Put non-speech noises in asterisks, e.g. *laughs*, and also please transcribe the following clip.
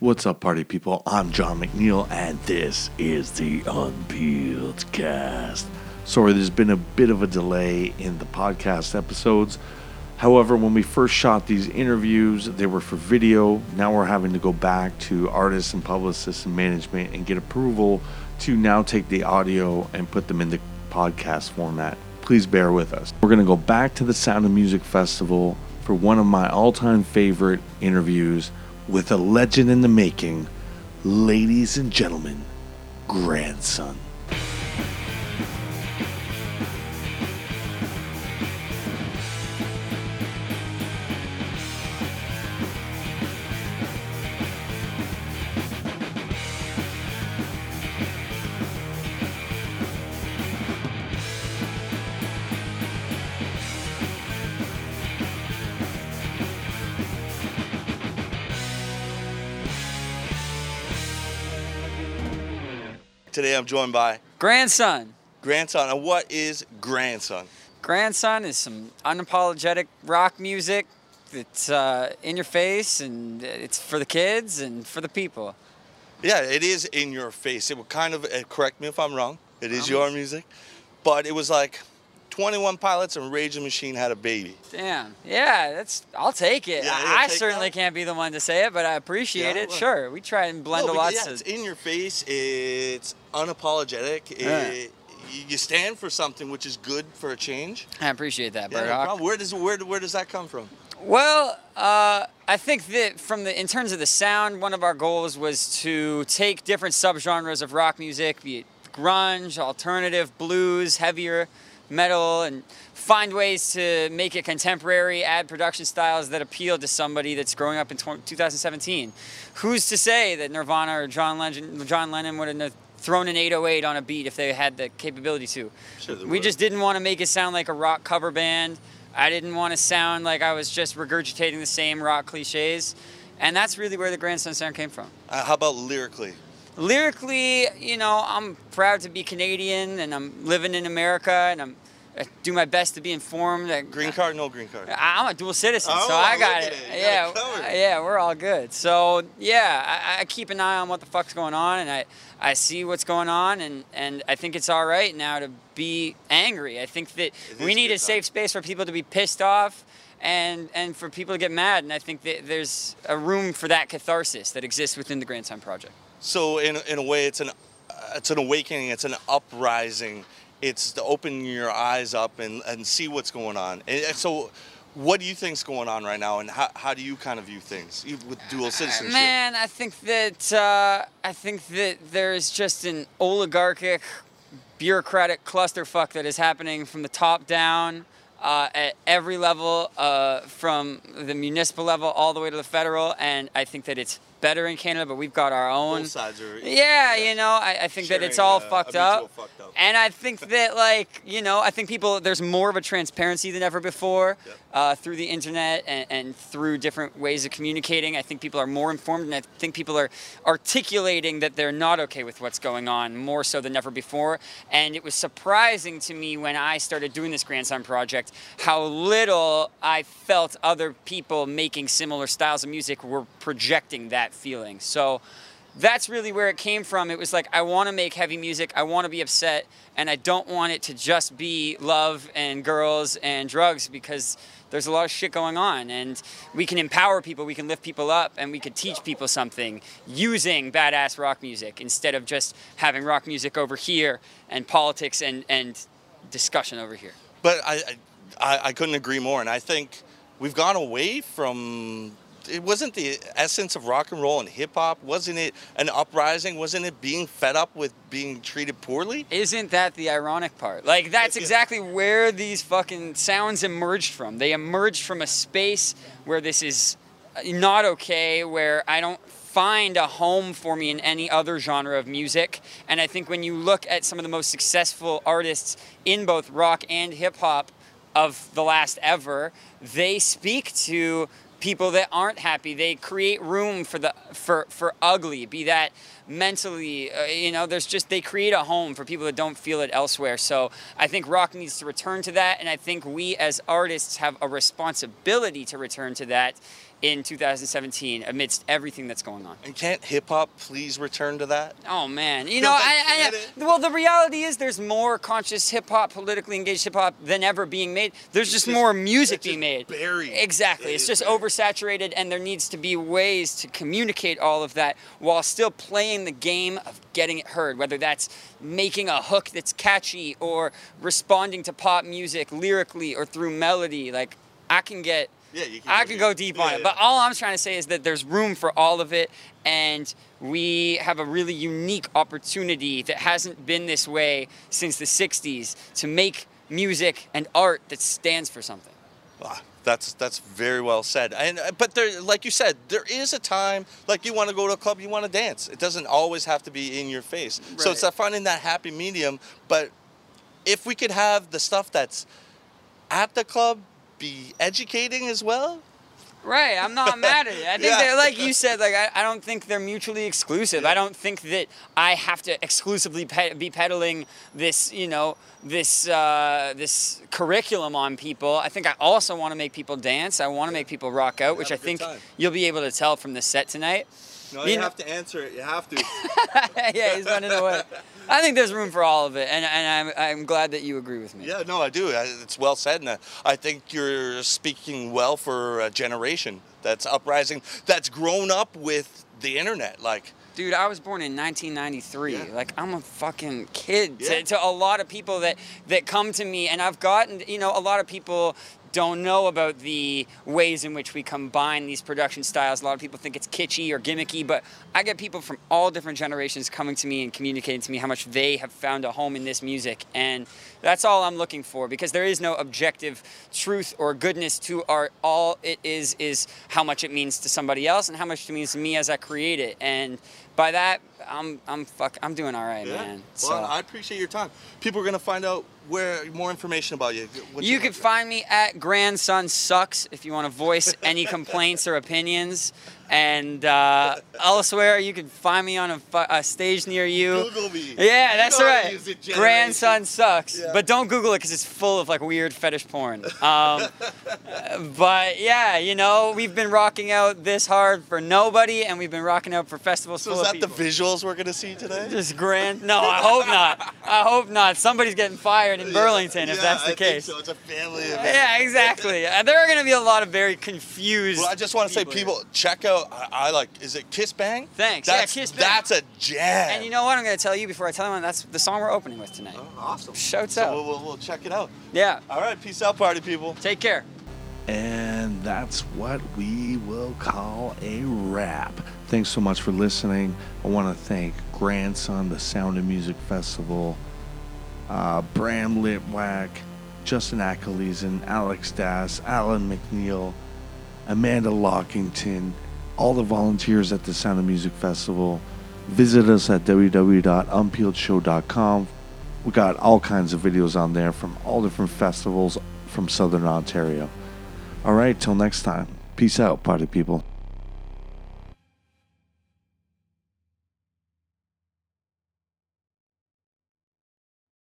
What's up, party people? I'm John McNeil, and this is the Unpeeled Cast. Sorry, there's been a bit of a delay in the podcast episodes. However, when we first shot these interviews, they were for video. Now we're having to go back to artists and publicists and management and get approval to now take the audio and put them in the podcast format. Please bear with us. We're going to go back to the Sound of Music Festival for one of my all time favorite interviews with a legend in the making, ladies and gentlemen, grandson. Today I'm joined by Grandson. grandson. And what is grandson? Grandson is some unapologetic rock music that's uh, in your face and it's for the kids and for the people. Yeah, it is in your face. It would kind of uh, correct me if I'm wrong. It is Promise. your music, but it was like 21 Pilots and Rage the Machine had a baby. Damn. Yeah, that's. I'll take it. Yeah, I, I take certainly that? can't be the one to say it, but I appreciate Yeah, it. well- Sure, we try and blend No, a lot. yeah, it's in your face. It's unapologetic. It- Yeah. you- you stand for something which is good for a change. I appreciate that, Yeah, no. Where does where where does that come from? Well, uh, I think that from the in terms of the sound, one of our goals was to take different subgenres of rock music, be it grunge, alternative, blues, heavier metal, and find ways to make it contemporary, add production styles that appeal to somebody that's growing up in 2017. Who's to say that Nirvana or John Lennon, John Lennon would have thrown an 808 on a beat if they had the capability to? Sure we would. just didn't want to make it sound like a rock cover band. I didn't want to sound like I was just regurgitating the same rock cliches. And that's really where the grandson sound came from. Uh, how about lyrically? Lyrically, you know, I'm proud to be Canadian and I'm living in America and I'm I do my best to be informed. That Green card, no green card. I- I'm a dual citizen, Oh, so I got it. it. Yeah, got yeah, we're all good. So yeah, I, I keep an eye on what the fuck's going on, and I, I see what's going on, and, and I think it's all right now to be angry. I think that we need a safe space for people to be pissed off, and and for people to get mad, and I think that there's a room for that catharsis that exists within the Grandson Project. So in in a way, it's an it's an awakening. It's an uprising. It's to open your eyes up and, and see what's going on. And so, what do you think's going on right now, and how, how do you kind of view things with dual citizenship? Man, I think that uh, I think that there's just an oligarchic, bureaucratic clusterfuck that is happening from the top down uh, at every level, uh, from the municipal level all the way to the federal. And I think that it's better in Canada, but we've got our own. Both sides are. Yeah, you know, I, I think that it's all uh, fucked up. fucked up. And I think *laughs* that, like, you know, I think people, there's more of a transparency than ever before Yep. uh, through the internet and, and through different ways of communicating. I think people are more informed, and I think people are articulating that they're not okay with what's going on more so than ever before. And it was surprising to me when I started doing this grandson project how little I felt other people making similar styles of music were projecting that feeling. So that's really where it came from. It was like I want to make heavy music, I want to be upset, and I don't want it to just be love and girls and drugs because there's a lot of shit going on and we can empower people, we can lift people up and we could teach people something using badass rock music instead of just having rock music over here and politics and and discussion over here. But I, I I couldn't agree more, and I think we've gone away from. It wasn't the essence of rock and roll and hip hop. Wasn't it an uprising? Wasn't it being fed up with being treated poorly? Isn't that the ironic part? Like that's exactly where these fucking sounds emerged from. They emerged from a space where this is not okay, where I don't find a home for me in any other genre of music. And I think when you look at some of the most successful artists in both rock and hip hop of the last ever, they speak to people that aren't happy. They create room for the for for ugly, be that mentally, uh, you know, there's just they create a home for people that don't feel it elsewhere. So I think rock needs to return to that and I think we as artists have a responsibility to return to that in 2017 amidst everything that's going on. And can't hip hop please return to that? Oh man, you know, I, I, well, the reality is there's more conscious hip hop, politically engaged hip hop than ever being made. There's just, just- more music being made. buried. Exactly, It it's just buried. oversaturated, and there needs to be ways to communicate all of that while still playing the game of getting it heard. Whether that's making a hook that's catchy or responding to pop music lyrically or through melody. Like I can get Yeah, you can I go could go deep. on Yeah, it, but all I'm trying to say is that there's room for all of it, and we have a really unique opportunity that hasn't been this way since the '60s to make music and art that stands for something. Ah, That's that's very well said. And uh, but there, like you said, there is a time. Like you want to go to a club, you want to dance. It doesn't always have to be in your face. So it's Right. that finding that happy medium. But if we could have the stuff that's at the club be educating as well. Right, I'm not mad at it. I *laughs* think Yeah. that, like you said, like I, I don't think they're mutually exclusive. I don't think that I have to exclusively pe- be peddling this, you know, this uh, this curriculum on people. I think I also want to make people dance. I want to make people rock out, which I Have a good think time. you'll be able to tell from the set tonight. No, You you, know- have to answer it. You have to. *laughs* yeah, he's running away. *laughs* I think there's room for all of it, and, and I'm, I'm glad that you agree with me. yeah, no, I do. I- It's well said, and uh, I think you're speaking well for a generation that's uprising, that's grown up with the internet. Like, Dude, I was born in 1993. Yeah. Like I'm a fucking kid Yeah. to, to a lot of people that that come to me, and I've gotten, you know, a lot of people don't know about the ways in which we combine these production styles. A lot of people think it's kitschy or gimmicky, but I get people from all different generations coming to me and communicating to me how much they have found a home in this music, and that's all I'm looking for because there is no objective truth or goodness to art. All it is is how much it means to somebody else and how much it means to me as I create it, and by that, I'm I'm fuck I'm doing all right, man. So. Well, I appreciate your time. People are gonna find out where more information about you. What's You can find me at Grandson Sucks if you want to voice any complaints or opinions. And uh, elsewhere, you can find me on a, a stage near you. Google me. Yeah, that's know how to right. use it, generation. Grandson sucks, Yeah. but don't Google it because it's full of like weird fetish porn. Um, *laughs* but yeah, you know, we've been rocking out this hard for nobody, and we've been rocking out for festivals So full is that the visuals we're gonna see today? Just grand. No, I hope not. I hope not. Somebody's getting fired in Burlington if that's the I case. so. It's a family event. Yeah, exactly. Uh, There are going to be a lot of very confused. Well, I just want to say, people, check out. I, I like. Is it Kiss Bang? Thanks. Yeah, That's, Kiss Bang. That's a jam. And you know what? I'm going to tell you before I tell anyone. That's the song we're opening with tonight. Oh, awesome. Shouts so out. We'll, we'll, we'll check it out. Yeah. All right. Peace out, party people. Take care. And that's what we will call a wrap. Thanks so much for listening. I want to thank Grandson, the Sound of Music Festival, uh, Bram Litwack, Justin Achilesen, Alex Das, Alan McNeil, Amanda Lockington, all the volunteers at the Sound of Music Festival. Visit us at www.unpeeledshow.com. We got all kinds of videos on there from all different festivals from Southern Ontario. All right, till next time. Peace out, party people.